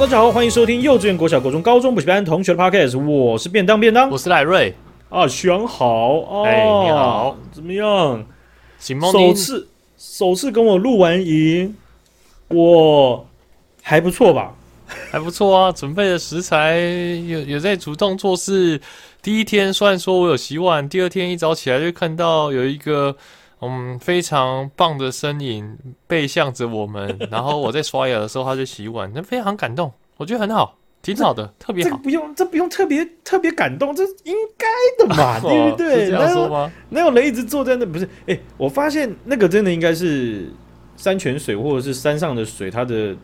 大家好，欢迎收听幼稚园、国小、国中、高中补习班同学的 Podcast，我是便当便当，我是赖瑞啊，选好，哎、哦，你好，怎么样？首次首次跟我录完营，我还不错吧？还不错啊，准备的食材有有在主动做事。第一天虽然说我有洗碗，第二天一早起来就看到有一个。嗯，非常棒的身影背向着我们，然后我在刷牙的时候，他就洗碗，那非常感动，我觉得很好，挺好的，特别好。这不用，这不用特别特别感动，这应该的嘛，对不对？是这样说吗？哪有人一直坐在那？不是，哎，我发现那个真的应该是山泉水或者是山上的水，它的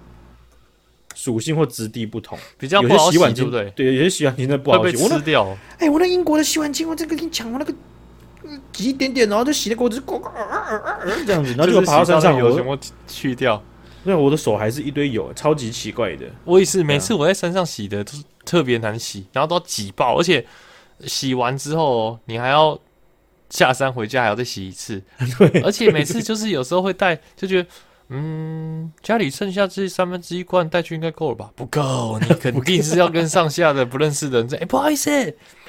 属性或质地不同，比较不好洗，洗碗机对不对？对，有些洗碗巾真的不好被吃掉。哎，我那英国的洗碗巾，我这个跟你讲，我那个。挤一点点，然后就洗的锅子咕咕这样子，然后就爬到山上，有什么去掉？那，我的手还是一堆油，超级奇怪的。我也是，每次我在山上洗的都是特别难洗，然后都要挤爆，而且洗完之后你还要下山回家还要再洗一次。对，而且每次就是有时候会带，就觉得嗯，家里剩下这三分之一罐带去应该够了吧？不够，你肯定是要跟上下的不认识的人在。哎，不好意思。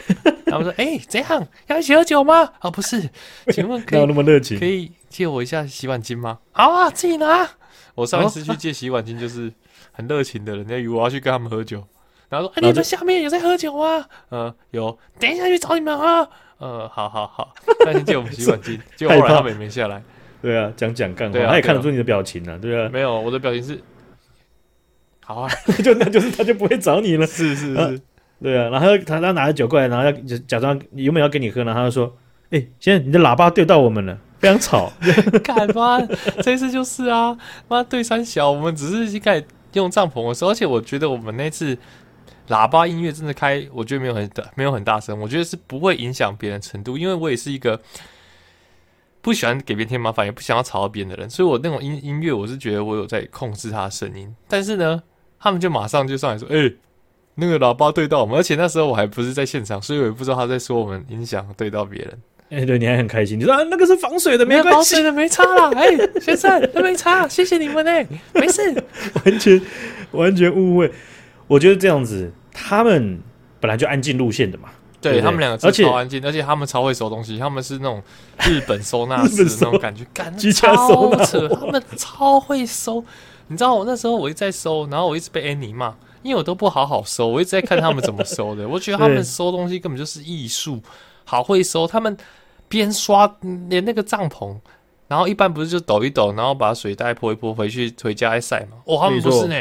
他们说：“哎、欸，怎样？要一起喝酒吗？啊、哦，不是，请问可以那么热情？可以借我一下洗碗巾吗？好啊，自己拿。我上一次去借洗碗巾，就是很热情的人家以为我要去跟他们喝酒，然后说：哎、欸，你们下面有在喝酒吗？呃，有，等一下去找你们啊。呃，好好好，那先借我们洗碗巾。结果后来他们也没下来。对啊，讲讲干话，他也看得出你的表情啊，对啊，没有，我的表情是好啊，就 那就是他就不会找你了。是是是。啊”对啊，然后他他拿着酒过来，然后要假装有没有要跟你喝呢？他就说：“哎、欸，现在你的喇叭对到我们了，非常吵。”干嘛？这次就是啊，妈对三小，我们只是一开始用帐篷的时候，而且我觉得我们那次喇叭音乐真的开，我觉得没有很大，没有很大声，我觉得是不会影响别人程度，因为我也是一个不喜欢给别人添麻烦，也不想要吵到别人的人，所以我那种音音乐，我是觉得我有在控制他的声音，但是呢，他们就马上就上来说：“哎、欸。”那个喇叭对到我们，而且那时候我还不是在现场，所以我也不知道他在说我们音响对到别人。哎、欸，对，你还很开心，你说啊，那个是防水的，没关系，防水的没差啦。哎、欸，先生，都没差，谢谢你们呢、欸，没事。完全完全误会，我觉得这样子，他们本来就安静路线的嘛，对，他们两个超安静，而且他们超会收东西，他们是那种日本收纳 师那种感觉，感觉超扯，他们超会收。你知道我那时候我一直在收，然后我一直被 Annie 骂。因为我都不好好收，我一直在看他们怎么收的。我觉得他们收东西根本就是艺术，好会收。他们边刷连那个帐篷，然后一般不是就抖一抖，然后把水袋泼一泼，回去回家再晒嘛。哦，他们不是呢，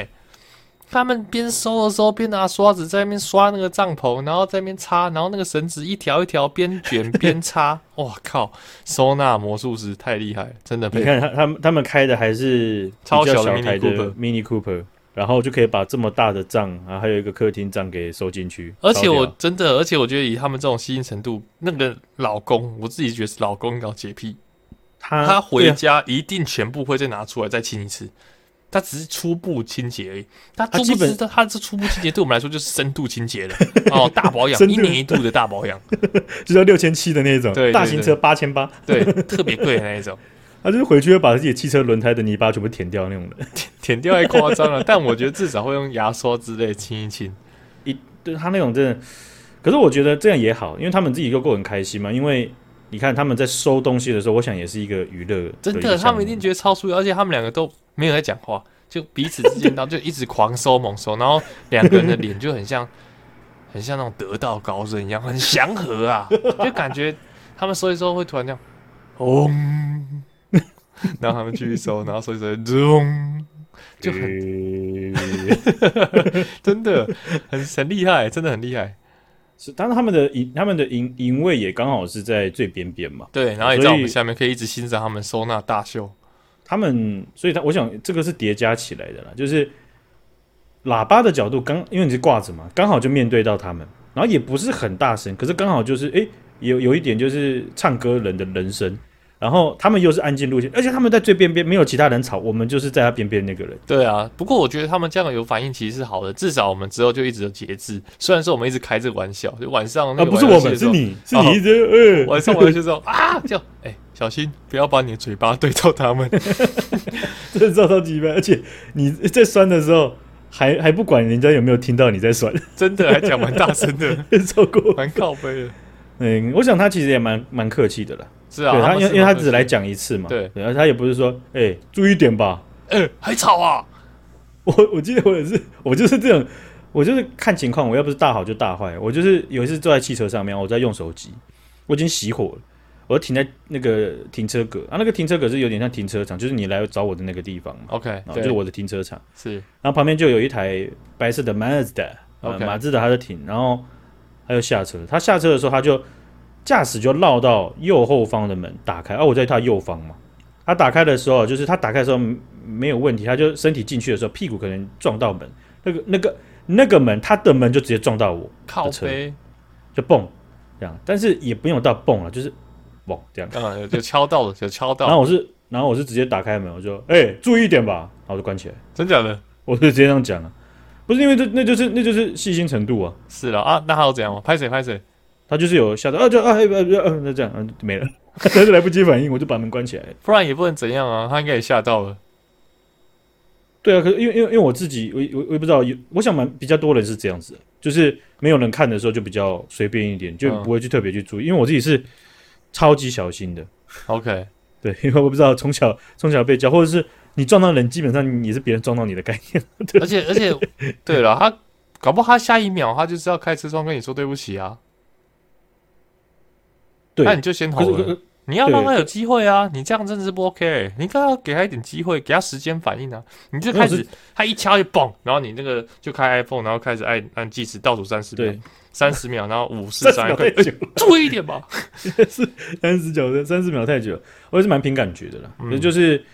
他们边收的时候边拿刷子在那边刷那个帐篷，然后在那边擦，然后那个绳子一条一条边卷边擦。哇靠，收纳魔术师太厉害，真的。你看他他们他们开的还是超小的 Mini Cooper Mini Cooper。然后就可以把这么大的帐，然后还有一个客厅帐给收进去。而且我真的，而且我觉得以他们这种吸引程度，那个老公，我自己觉得是老公搞洁癖，他他回家一定全部会再拿出来再清一次。他只是初步清洁而已，它基本它这初步清洁对我们来说就是深度清洁了 哦，大保养，一年一度的大保养，就要六千七的那种，对，大型车八千八，对，特别贵的那一种。他就是回去会把自己汽车轮胎的泥巴全部舔掉那种的，舔掉太夸张了。但我觉得至少会用牙刷之类清一清。一对他那种真的，可是我觉得这样也好，因为他们自己又过很开心嘛。因为你看他们在收东西的时候，我想也是一个娱乐。真的，他们一定觉得超舒服，而且他们两个都没有在讲话，就彼此之间然后就一直狂收猛收，然后两个人的脸就很像，很像那种得道高僧一样，很祥和啊，就感觉他们收一收会突然这样，哦。然后他们继续收，然后收一收，咚，就很，真的很很厉害，真的很厉害。是，但是他们的营，他们的营营位也刚好是在最边边嘛。对，然后也在我们下面可以一直欣赏他们收纳大秀。他们，所以他我想这个是叠加起来的啦，就是喇叭的角度刚，因为你是挂着嘛，刚好就面对到他们，然后也不是很大声，可是刚好就是哎，有有一点就是唱歌人的人声。然后他们又是安静路线，而且他们在最边边，没有其他人吵，我们就是在他边边那个人。对啊，不过我觉得他们这样有反应其实是好的，至少我们之后就一直有节制。虽然说我们一直开这个玩笑，就晚上那个啊，不是我们，是你是你一直、哦呃、晚上玩的时候啊，叫哎、欸、小心不要把你的嘴巴对到他们，这照到击败，而且你在酸的时候还还不管人家有没有听到你在酸，真的还讲蛮大声的，超过蛮靠背的。嗯，我想他其实也蛮蛮客气的啦。是啊，对他，因为因为他只来讲一次嘛。对，然后他也不是说，哎、欸，注意点吧。哎、欸，还吵啊！我我记得我也是，我就是这样，我就是看情况，我要不是大好就大坏。我就是有一次坐在汽车上面，我在用手机，我已经熄火了，我停在那个停车格啊，那个停车格是有点像停车场，就是你来找我的那个地方嘛。OK，就是我的停车场。是，然后旁边就有一台白色的 Mazda，呃，马自达，他就停，然后他就下车。他下车的时候，他就。驾驶就绕到右后方的门打开，而、啊、我在他右方嘛。他打开的时候，就是他打开的时候没有问题，他就身体进去的时候，屁股可能撞到门，那个、那个、那个门，他的门就直接撞到我靠车，就蹦这样，但是也不用到蹦了，就是嘣这样，嗯，就敲到了，就敲到。然后我是，然后我是直接打开门，我就哎、欸，注意一点吧，然后我就关起来。真假的？我就直接这样讲了，不是因为这，那就是那就是细心程度啊。是了啊，那还要怎样吗？拍谁拍谁？他就是有吓到啊，就啊，呃啊，那这样，嗯，没了，但是来不及反应，我就把门关起来，不然也不能怎样啊，他应该也吓到了。对啊，可是因为因为因为我自己，我我我也不知道，有我想蛮比较多人是这样子，就是没有人看的时候就比较随便一点，就不会去特别去注意，嗯、因为我自己是超级小心的。OK，对，因为我不知道从小从小被教，或者是你撞到人，基本上也是别人撞到你的概念。对而且而且，对了，他搞不好他下一秒他就是要开车窗跟你说对不起啊。对，那你就先投了。你要让他有机会啊！你这样真的是不 OK，欸。你应该要给他一点机会，给他时间反应啊！你就开始，他一敲就嘣，然后你那个就开 iPhone，然后开始按按计时倒数三十秒，三十秒，然后五四三二，注意一点吧。是 三十九的三十秒太久，我也是蛮凭感觉的啦。嗯、就是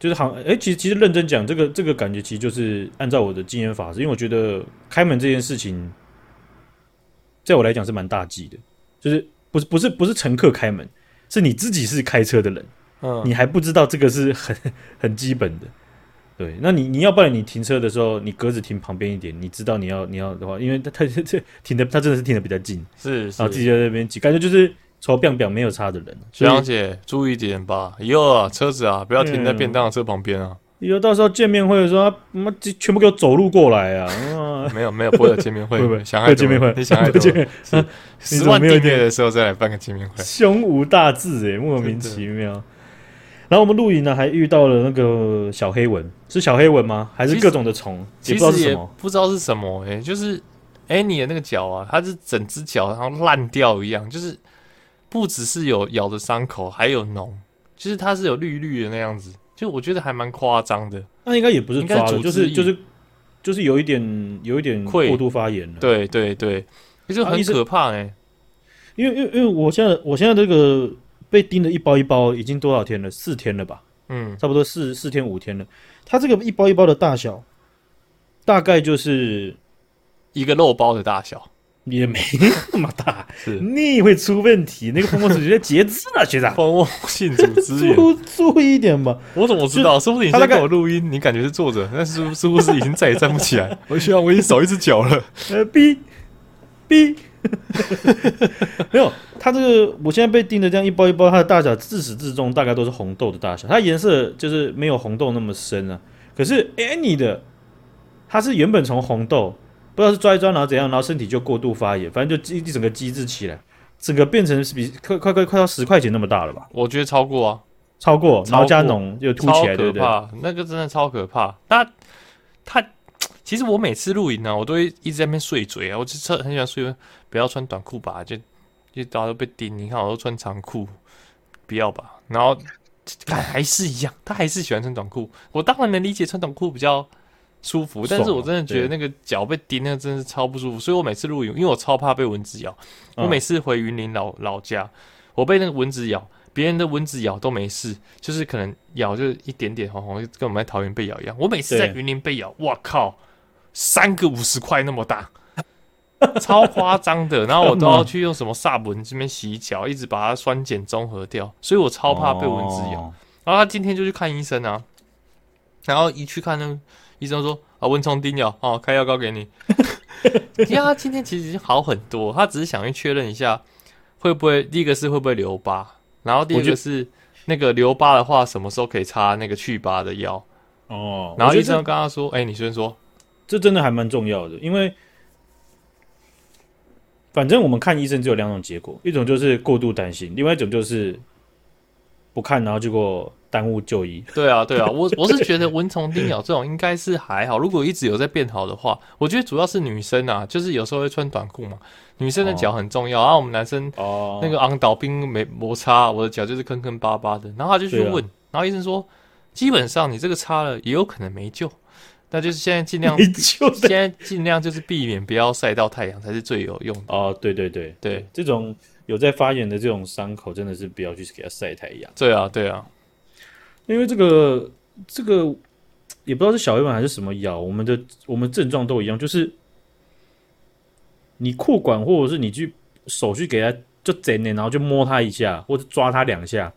就是好，哎、欸，其实其实认真讲，这个这个感觉其实就是按照我的经验法则，因为我觉得开门这件事情，在我来讲是蛮大忌的，就是。不是不是不是乘客开门，是你自己是开车的人，嗯，你还不知道这个是很很基本的，对。那你你要不然你停车的时候，你格子停旁边一点，你知道你要你要的话，因为他他这停的他真的是停的比较近，是，是然后自己在那边挤，感觉就是从边边没有差的人。学长姐注意点吧，以后啊车子啊不要停在便当车旁边啊。以后到时候见面会的时候，他妈全部给我走路过来啊！没有没有，不会有见面会，不会想爱见面会，你想爱见面会，十万订阅的时候再来办个见面会，胸无大志哎，莫名其妙。然后我们露营呢，还遇到了那个小黑蚊，是小黑蚊吗？还是各种的虫？其实也不知道是什么哎，就是哎你的那个脚啊，它是整只脚然后烂掉一样，就是不只是有咬的伤口，还有脓，就是它是有绿绿的那样子。就我觉得还蛮夸张的，那应该也不是抓的，就是就是就是有一点有一点过度发炎了。对对对，其实很可怕哎、欸啊，因为因为因为我现在我现在这个被叮的一包一包已经多少天了？四天了吧？嗯，差不多四四天五天了。它这个一包一包的大小，大概就是一个肉包的大小。也没 那么大，是你会出问题。那个蜂窝组织截肢了，学长。蜂窝性组织注注意一点吧。我怎么知道？说不定你在给我录音？你感觉是坐着，但是是不是已经再也站不起来？我希望我已经少一只脚了。呃，B B，没有。它这个我现在被叮的这样一包一包，它的大小自始至终大概都是红豆的大小。它颜色就是没有红豆那么深啊。可是 Annie 的，它是原本从红豆。不知道是抓一抓，然后怎样，然后身体就过度发炎，反正就一整个机制起来，整个变成是比快快快快到十块钱那么大了吧？我觉得超过啊，超过，然后加浓又凸起来，对不对？那个真的超可怕。那他其实我每次露营呢，我都会一直在那边碎嘴啊，我就很喜欢睡，不要穿短裤吧，就就大家都被叮。你看我都穿长裤，不要吧。然后还是一样，他还是喜欢穿短裤。我当然能理解穿短裤比较。舒服，但是我真的觉得那个脚被叮，那个真的是超不舒服。所以我每次露营，因为我超怕被蚊子咬。我每次回云林老老家，我被那个蚊子咬，别人的蚊子咬都没事，就是可能咬就一点点红红，跟我们在桃园被咬一样。我每次在云林被咬，哇靠，三个五十块那么大，超夸张的。然后我都要去用什么萨蚊这边洗脚，一直把它酸碱中和掉。所以我超怕被蚊子咬。然后他今天就去看医生啊，然后一去看呢。医生说啊，蚊虫叮咬，哦，开药膏给你。呀，他今天其实好很多，他只是想去确认一下会不会，第一个是会不会留疤，然后第二个是那个留疤的话，什么时候可以擦那个去疤的药？哦，然后医生跟他说，哎、欸，你先说，这真的还蛮重要的，因为反正我们看医生只有两种结果，一种就是过度担心，另外一种就是不看，然后结果耽误就医。对啊，对啊，我我是觉得蚊虫叮咬这种应该是还好，如果一直有在变好的话，我觉得主要是女生啊，就是有时候会穿短裤嘛，女生的脚很重要，然后、哦啊、我们男生哦那个昂倒冰没摩擦，我的脚就是坑坑巴巴的，然后他就去问，啊、然后医生说，基本上你这个擦了也有可能没救。那就是现在尽量，现在尽量就是避免不要晒到太阳才是最有用的哦。对对对对，这种有在发炎的这种伤口，真的是不要去给它晒太阳。对啊对啊，因为这个这个也不知道是小黑蚊还是什么咬，我们的我们症状都一样，就是你扩管或者是你去手去给它就整点，然后就摸它一下或者抓它两下，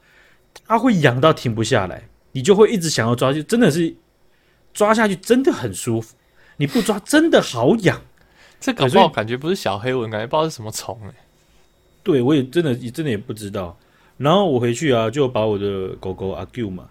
它会痒到停不下来，你就会一直想要抓，就真的是。抓下去真的很舒服，你不抓真的好痒。这搞不好感觉不是小黑蚊，感觉不知道是什么虫哎。对，我也真的也真的也不知道。然后我回去啊，就把我的狗狗阿 Q 嘛，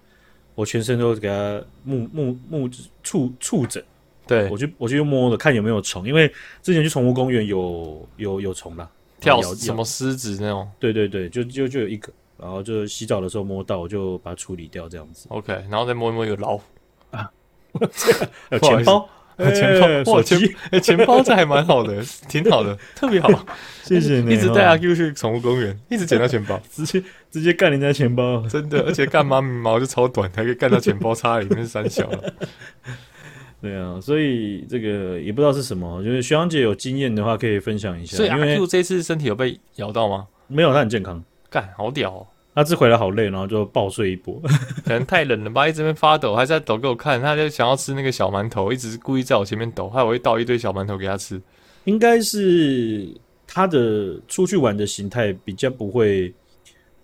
我全身都给它木木木触触诊。对，我就我就摸了看有没有虫，因为之前去宠物公园有有有虫啦，跳什么狮子那种。对对对，就就就有一个，然后就洗澡的时候摸到，我就把它处理掉这样子。OK，然后再摸一摸有老虎啊。有钱包，钱包，哇，钱，哎，钱包这还蛮好的，挺好的，特别好，谢谢你。一直带阿 Q 去宠物公园，一直捡到钱包，直接直接干人家钱包，真的，而且干妈毛就超短，还可以干到钱包插里面是三小了。对啊，所以这个也不知道是什么，就是徐阳姐有经验的话可以分享一下。所以阿 Q 这次身体有被咬到吗？没有，他很健康，干，好屌哦。他这回来好累，然后就暴睡一波，可能太冷了吧，一直在发抖，还在抖给我看，他就想要吃那个小馒头，一直故意在我前面抖，害我会倒一堆小馒头给他吃。应该是他的出去玩的形态比较不会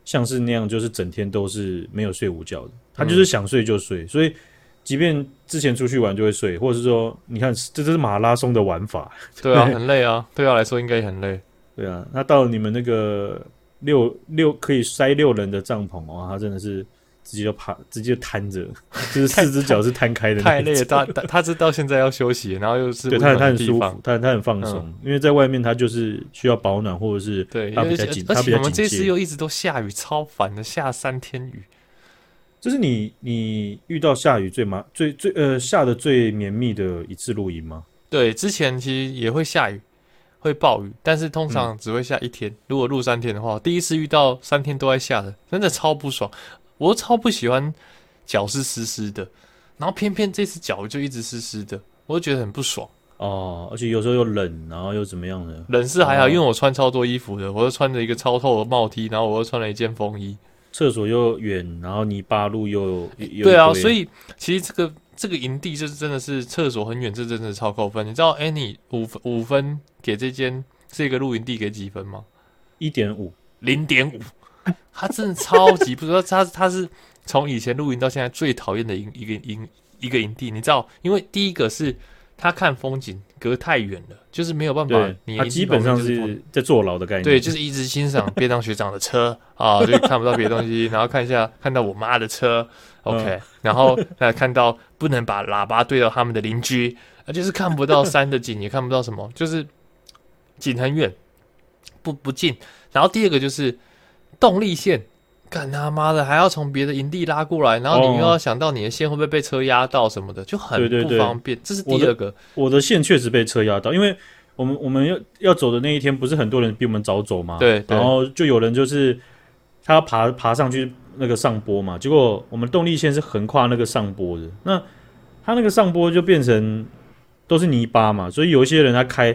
像是那样，就是整天都是没有睡午觉的。他就是想睡就睡，嗯、所以即便之前出去玩就会睡，或者是说，你看这就是马拉松的玩法。对啊，很累啊，对他来说应该也很累。对啊，那到你们那个。六六可以塞六人的帐篷哦，他真的是直接就趴，直接瘫着，就是四只脚是摊开的。太累了，他他是到现在要休息，然后又是对他他很舒服，他他很放松，嗯、因为在外面他就是需要保暖，或者是对他比较紧，而且我们这次又一直都下雨，超烦的，下三天雨。就是你你遇到下雨最麻最最呃下的最绵密的一次露营吗？对，之前其实也会下雨。会暴雨，但是通常只会下一天。嗯、如果录三天的话，第一次遇到三天都在下的，真的超不爽。我超不喜欢脚是湿湿的，然后偏偏这次脚就一直湿湿的，我就觉得很不爽。哦，而且有时候又冷，然后又怎么样呢？冷是还好，哦、因为我穿超多衣服的，我又穿着一个超透的帽 T，然后我又穿了一件风衣。厕所又远，然后泥巴路又，又对啊，所以其实这个。这个营地就是真的是厕所很远，这真的是超扣分。你知道 Annie 五分五分给这间这个露营地给几分吗？一点五，零点五。他真的超级不知道，他他是从以前露营到现在最讨厌的一一个营一个营地。你知道，因为第一个是他看风景隔太远了，就是没有办法。你他基本上是在坐牢的概念。对，就是一直欣赏便当学长的车啊，就看不到别的东西，然后看一下看到我妈的车。OK，、嗯、然后大家看到不能把喇叭对到他们的邻居，而就是看不到山的景，也看不到什么，就是景很远，不不近。然后第二个就是动力线，干他妈的还要从别的营地拉过来，然后你又要想到你的线会不会被车压到什么的，就很不方便。对对对，这是第二个。我的，我的线确实被车压到，因为我们我们要要走的那一天，不是很多人比我们早走吗？对，对，然后就有人就是他要爬爬上去。那个上坡嘛，结果我们动力线是横跨那个上坡的，那它那个上坡就变成都是泥巴嘛，所以有一些人他开，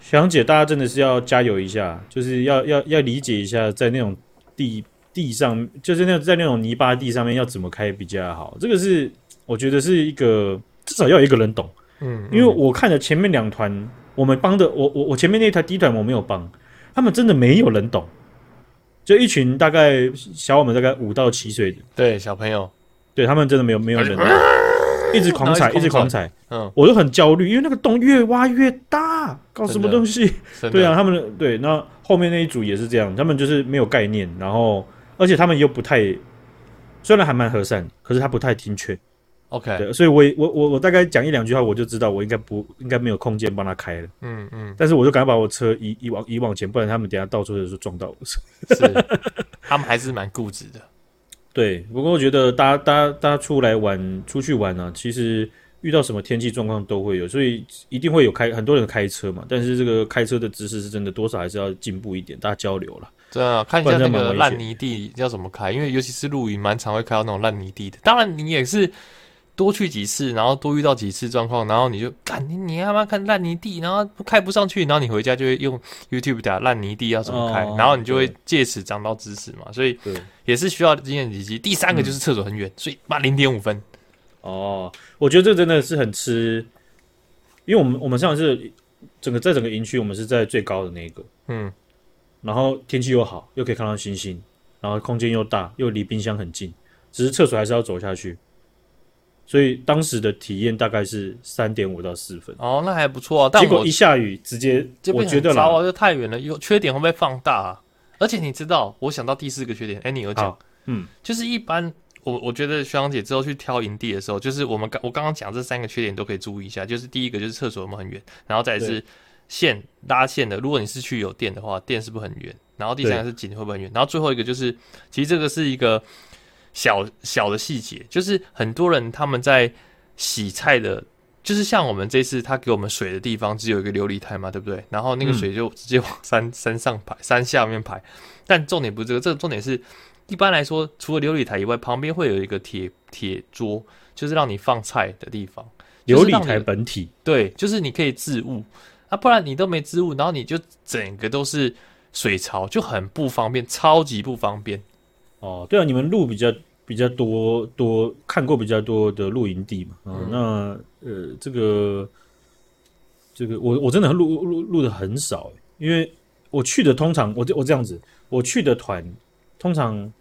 学长姐大家真的是要加油一下，就是要要要理解一下，在那种地地上，就是那在那种泥巴地上面要怎么开比较好。这个是我觉得是一个至少要有一个人懂，嗯，嗯，因为我看了前面两团，我们帮的，我我我前面那台第一团我没有帮，他们真的没有人懂。就一群大概小我们大概五到七岁的，对小朋友，对他们真的没有没有人，一直狂踩，一直狂踩，嗯，我就很焦虑，因为那个洞越挖越大，搞什么东西？对啊，他们对，那后面那一组也是这样，他们就是没有概念，然后而且他们又不太，虽然还蛮和善，可是他不太听劝，OK，对，所以我也我我我大概讲一两句话，我就知道我应该不应该没有空间帮他开了。嗯嗯，但是我就赶快把我车移移往移往前，不然他们等下倒车的时候撞到我。是，他们还是蛮固执的。对，不过我觉得大家大家大家出来玩出去玩啊，其实遇到什么天气状况都会有，所以一定会有开很多人开车嘛。但是这个开车的知识是真的多少还是要进步一点，大家交流了。对啊，看一下那个烂泥地要怎么开，因为尤其是露营，蛮常会开到那种烂泥地的。当然，你也是多去几次，然后多遇到几次状况，然后你就干你你他妈看烂泥地，然后开不上去，然后你回家就会用 YouTube 打烂泥地要怎么开，哦、然后你就会借此长到知识嘛。所以也是需要经验累积。第三个就是厕所很远，嗯、所以妈零点五分。哦，我觉得这真的是很吃，因为我们我们上次整个在整个营区，我们是在最高的那个，嗯。然后天气又好，又可以看到星星，然后空间又大，又离冰箱很近，只是厕所还是要走下去，所以当时的体验大概是三点五到四分。哦，那还不错啊。但结果一下雨，直接我觉得啦，就太远了，有缺点会不会放大啊？而且你知道，我想到第四个缺点，哎，你有讲，嗯，就是一般我我觉得学长姐之后去挑营地的时候，就是我们刚我刚刚讲这三个缺点都可以注意一下，就是第一个就是厕所有没有很远，然后再是。线拉线的，如果你是去有电的话，电是不是很远？然后第三个是井会不会很远？然后最后一个就是，其实这个是一个小小的细节，就是很多人他们在洗菜的，就是像我们这次他给我们水的地方只有一个琉璃台嘛，对不对？然后那个水就直接往山 山上排，山下面排。但重点不是这个，这个重点是一般来说，除了琉璃台以外，旁边会有一个铁铁桌，就是让你放菜的地方。琉璃台本体对，就是你可以置物。啊，不然你都没置物，然后你就整个都是水槽，就很不方便，超级不方便。哦，对啊，你们路比较比较多多看过比较多的露营地嘛，啊、嗯，那呃，这个这个我我真的录录录的很少，因为我去的通常我我这样子，我去的团通常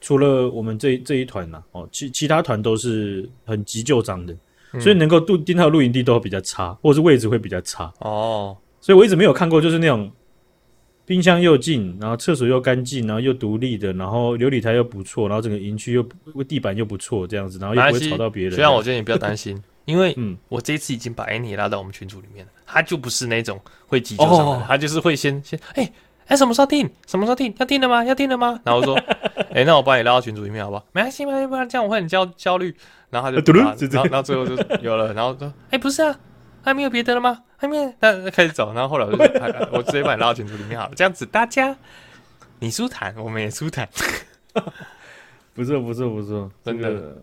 除了我们这这一团呐、啊，哦，其其他团都是很急救章的。所以能够订订到露营地都会比较差，或者是位置会比较差哦。所以我一直没有看过，就是那种冰箱又近，然后厕所又干净，然后又独立的，然后琉璃台又不错，然后整个营区又地板又不错，这样子，然后又不会吵到别人。虽然我觉得你不要担心，因为嗯，我这一次已经把 Annie 拉到我们群组里面了，他就不是那种会急救上的，他就是会先先哎哎什么时候订？什么时候订？要订了吗？要订了吗？然后说 哎，那我把你拉到群组里面好不好？没关系，没关系，不然这样我会很焦焦虑。然后他就，然后然后最后就有了，然后说：“哎，不是啊，还没有别的了吗？还没有。”那开始走，然后后来我就，我直接把你拉到群组里面好了，这样子大家你舒坦，我们也舒坦。不错，不错，不错，真的。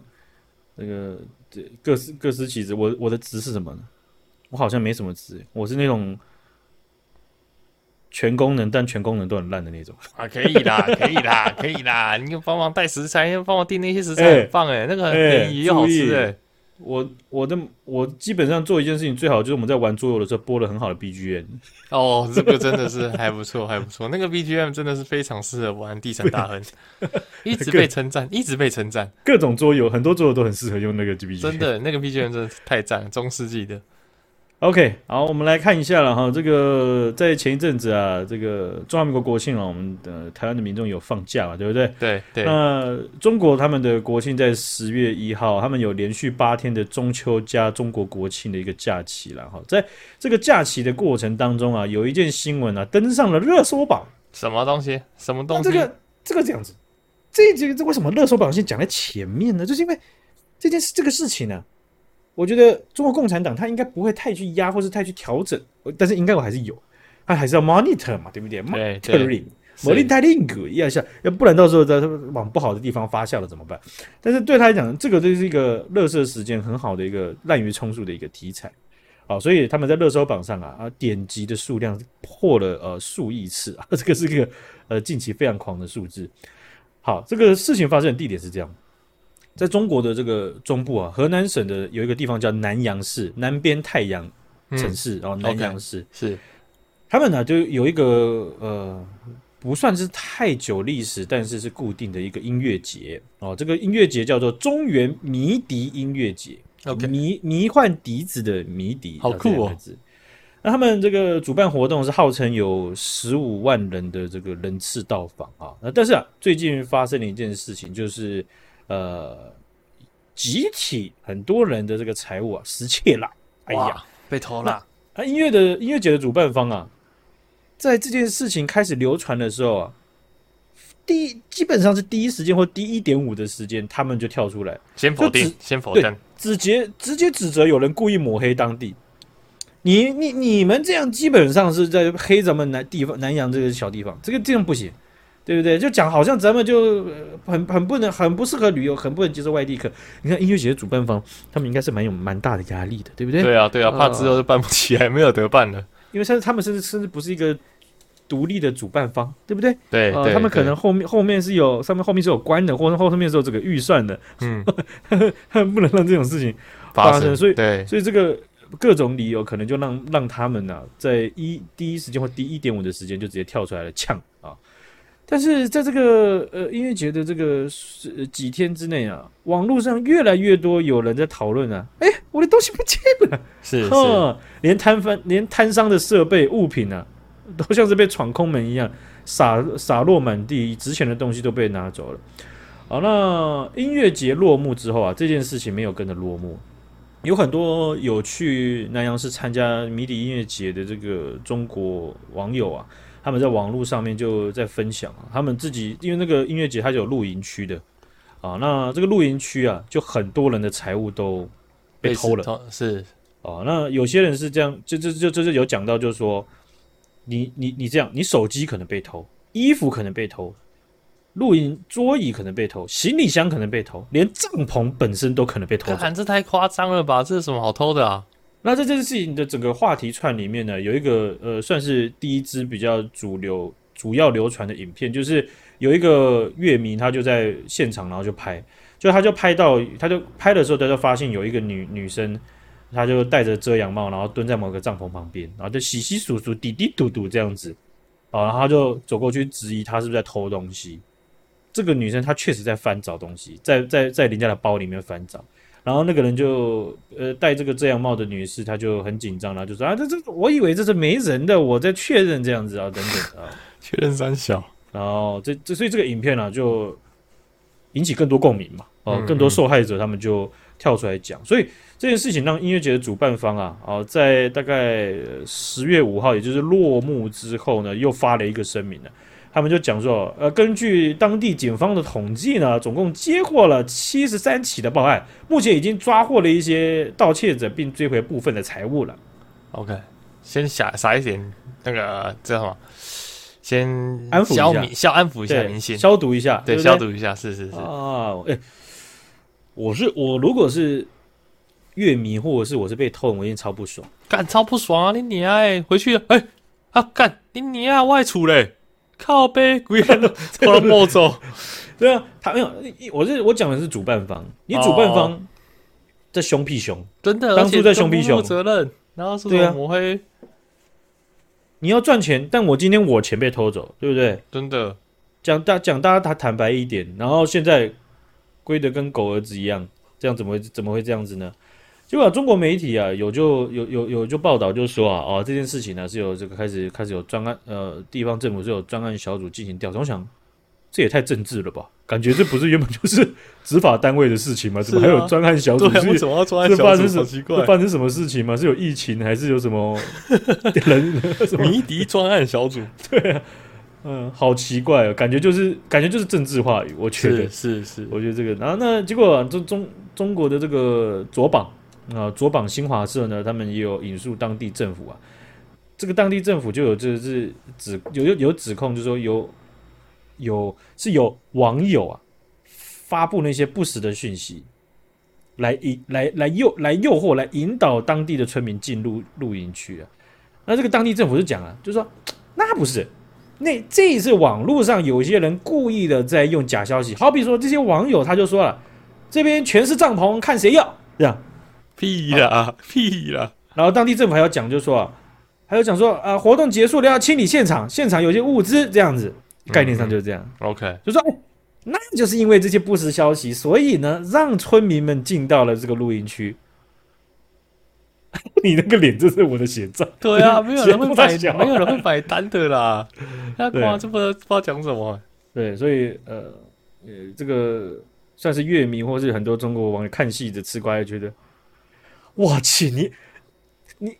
那个这各司各司其职，我我的职是什么呢？我好像没什么职，我是那种。全功能，但全功能都很烂的那种 啊，可以啦，可以啦，可以啦。你帮忙带食材，帮我订那些食材，很棒哎、欸，那个很便宜又好吃哎、欸。我我的我基本上做一件事情最好就是我们在玩桌游的时候播了很好的 BGM。哦，这个真的是还不错，还不错。那个 BGM 真的是非常适合玩地产大亨，一直被称赞，一直被称赞。各种桌游，很多桌游都很适合用那个 BGM。真的，那个 BGM 真的太赞，中世纪的。OK，好，我们来看一下了哈。这个在前一阵子啊，这个中华民国国庆啊，我们的台湾的民众有放假嘛，对不对？对对。那中国他们的国庆在十月一号，他们有连续八天的中秋加中国国庆的一个假期了哈。在这个假期的过程当中啊，有一件新闻啊登上了热搜榜。什么东西？什么东西？这个这个这样子，这这个这为什么热搜榜先讲在前面呢？就是因为这件事这个事情呢、啊。我觉得中国共产党他应该不会太去压，或是太去调整，但是应该我还是有，他还是要 monitor 嘛，对不对？monitoring，monitoring 一下，要不然到时候在往不好的地方发酵了怎么办？但是对他来讲，这个就是一个垃圾时间很好的一个滥竽充数的一个题材，好，所以他们在热搜榜上啊啊点击的数量破了呃数亿次啊，这个是一个呃近期非常狂的数字。好，这个事情发生的地点是这样。在中国的这个中部啊，河南省的有一个地方叫南阳市，南边太阳城市，然后南阳市、okay, 是他们呢就有一个呃不算是太久历史，但是是固定的一个音乐节哦。这个音乐节叫做中原迷笛音乐节，OK，迷迷幻笛子的迷笛，好酷哦。那他们这个主办活动是号称有十五万人的这个人次到访啊。那但是啊，最近发生了一件事情，就是。呃，集体很多人的这个财物啊失窃了，哎呀，被偷了。啊，音乐的音乐节的主办方啊，在这件事情开始流传的时候啊，第一基本上是第一时间或第一点五的时间，他们就跳出来，先否定，先否定，直接直接指责有人故意抹黑当地。你你你们这样基本上是在黑咱们南地方南洋这个小地方，这个这样不行。对不对？就讲好像咱们就很很不能，很不适合旅游，很不能接受外地客。你看音乐节的主办方，他们应该是蛮有蛮大的压力的，对不对？对啊，对啊，怕之后就办不起来，呃、没有得办了。因为甚至他们甚至甚至不是一个独立的主办方，对不对？对，他们可能后面后面是有上面后面是有关的，或者后面是有这个预算的。嗯，他 们不能让这种事情发生，发生所以对，所以这个各种理由可能就让让他们呢、啊，在一第一时间或第一点五的时间就直接跳出来了呛啊。但是在这个呃音乐节的这个是几天之内啊，网络上越来越多有人在讨论啊，哎，我的东西不见了，是是，连摊贩连摊商的设备物品啊，都像是被闯空门一样，洒洒落满地，值钱的东西都被拿走了。好，那音乐节落幕之后啊，这件事情没有跟着落幕，有很多有去南阳市参加迷笛音乐节的这个中国网友啊。他们在网络上面就在分享啊，他们自己因为那个音乐节它是有露营区的啊，那这个露营区啊，就很多人的财物都被偷了，是啊，那有些人是这样，就就就就是有讲到，就是说你你你这样，你手机可能被偷，衣服可能被偷，露营桌椅可能被偷，行李箱可能被偷，连帐篷本身都可能被偷。看这太夸张了吧？这是什么好偷的啊？那在这件事情的整个话题串里面呢，有一个呃，算是第一支比较主流、主要流传的影片，就是有一个乐迷他就在现场，然后就拍，就他就拍到，他就拍的时候，他就发现有一个女女生，她就戴着遮阳帽，然后蹲在某个帐篷旁边，然后就窸窸窣窣、嘀嘀嘟嘟这样子，啊，然后他就走过去质疑她是不是在偷东西。这个女生她确实在翻找东西，在在在人家的包里面翻找。然后那个人就呃戴这个遮阳帽的女士，她就很紧张，然后就说啊，这这我以为这是没人的，我在确认这样子啊，等等啊，确认三小。然后这这所以这个影片呢、啊，就引起更多共鸣嘛，哦、呃，更多受害者他们就跳出来讲，所以这件事情让音乐节的主办方啊，哦、呃，在大概十月五号，也就是落幕之后呢，又发了一个声明呢。他们就讲说，呃，根据当地警方的统计呢，总共接获了七十三起的报案，目前已经抓获了一些盗窃者，并追回部分的财物了。OK，先撒撒一点那个叫什么？先安抚消消消安抚一下民心，消毒一下，对，对对消毒一下，是是是啊，哎，我是我，如果是乐迷，或者是我是被偷，我一定超不爽，干超不爽啊！你你哎，回去哎啊干你你啊外出嘞！靠背，鬼人都偷了没走。对啊，他没有，我是我讲的是主办方，你主办方在凶屁凶，真的，当初在凶屁凶，责任，然后是对啊，抹黑。你要赚钱，但我今天我钱被偷走，对不对？真的，讲大讲大家他坦白一点，然后现在归得跟狗儿子一样，这样怎么会怎么会这样子呢？结果中国媒体啊，有就有有有就报道，就说啊，哦，这件事情呢是有这个开始开始有专案，呃，地方政府是有专案小组进行调查。我想，这也太政治了吧？感觉这不是原本就是 执法单位的事情吗？怎么还有专案小组？为什么要专案小组？发生什么奇怪？发生什么事情吗？是有疫情还是有什么 人？迷笛专案小组？对啊，嗯，好奇怪哦，感觉就是感觉就是政治话语。我觉得是是，是，我觉得这个，然后那结果中中中国的这个左榜。啊，左榜新华社呢，他们也有引述当地政府啊，这个当地政府就有就是指有有有指控，就是说有有是有网友啊发布那些不实的讯息，来引来来诱来诱惑来引导当地的村民进入露营区啊。那这个当地政府就讲啊，就说那不是，那这是网络上有些人故意的在用假消息，好比说这些网友他就说了，这边全是帐篷，看谁要这样。屁啦、啊、屁啦！然后当地政府还要讲，就说啊，还有讲说啊，活动结束了要清理现场，现场有些物资这样子，概念上就是这样。OK，就说哎，那就是因为这些不实消息，所以呢，让村民们进到了这个露营区。你那个脸，这是我的写照。对啊，没有人会买，没有人会买单的啦。他哇，这不知道不知道讲什么。对，所以呃呃，这个。算是乐迷，或是很多中国网友看戏的吃瓜，觉得，哇去你你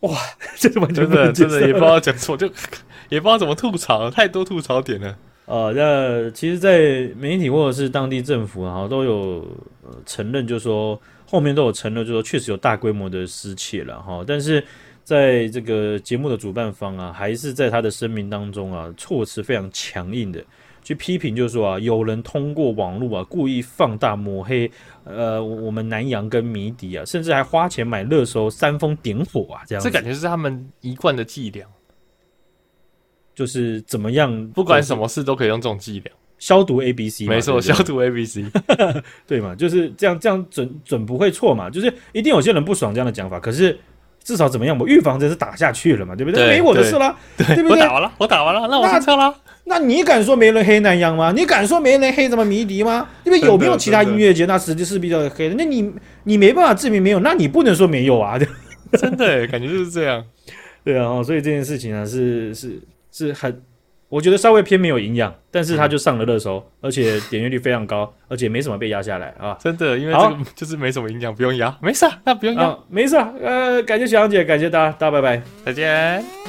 哇，这是完全真的真的也不知道讲错，就 也不知道怎么吐槽，太多吐槽点了。呃，那其实，在媒体或者是当地政府啊，都有呃承认，就是说后面都有承认，就是说确实有大规模的失窃了哈。但是在这个节目的主办方啊，还是在他的声明当中啊，措辞非常强硬的去批评，就是说啊，有人通过网络啊，故意放大抹黑呃我们南洋跟迷笛啊，甚至还花钱买热搜煽风点火啊，这样子。这感觉是他们一贯的伎俩。就是怎么样，不管什么事都可以用这种伎俩消毒 A B C，没错，消毒 A B C，对嘛？就是这样，这样准准不会错嘛？就是一定有些人不爽这样的讲法，可是至少怎么样，我预防针是打下去了嘛？对不对？没我的事了，对不对？我打完了，我打完了，那我下车了。那你敢说没人黑南洋吗？你敢说没人黑什么迷笛吗？因为有没有其他音乐节，那实际是比较黑的。那你你没办法证明没有，那你不能说没有啊？真的，感觉就是这样。对啊，所以这件事情呢，是是。是很，我觉得稍微偏没有营养，但是他就上了热搜，嗯、而且点阅率非常高，而且没什么被压下来啊！真的，因为这个就是没什么营养，不用压，没事，那不用压，没事。呃，感谢小杨姐，感谢大家，大家拜拜，再见。